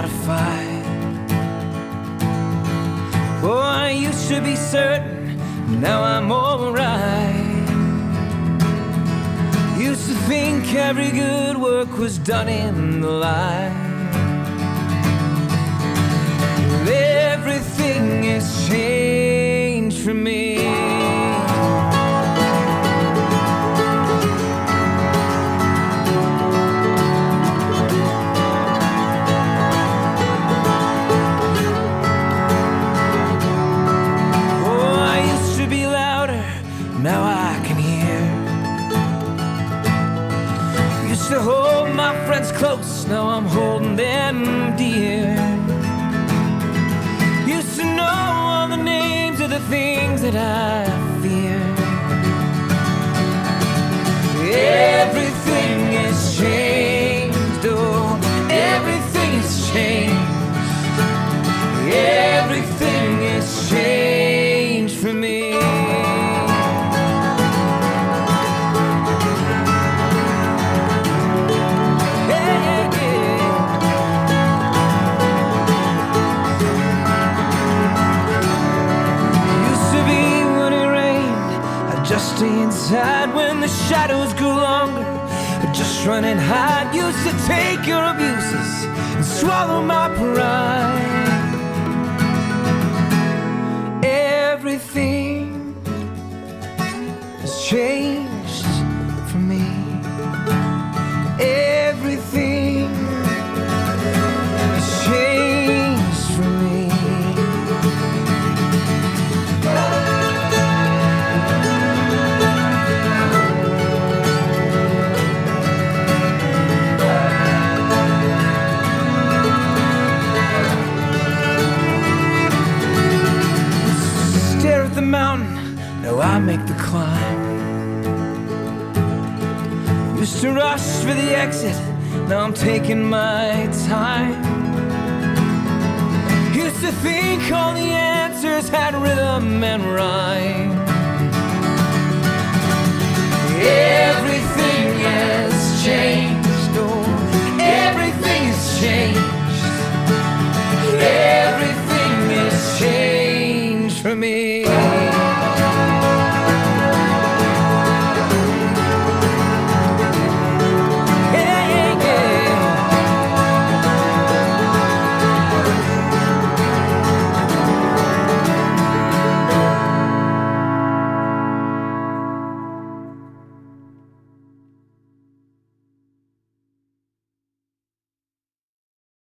how to fight. Oh, I used to be certain, now I'm alright. Used to think every good work was done in the light. Everything has changed for me. Hear. Used to hold my friends close, now I'm holding them dear. Used to know all the names of the things that I inside when the shadows grew longer. Just run and hide. Used to take your abuses and swallow my pride. Everything has changed I make the climb. Used to rush for the exit, now I'm taking my time. Used to think all the answers had rhythm and rhyme. Everything has changed, oh, everything has changed. Everything has changed for me.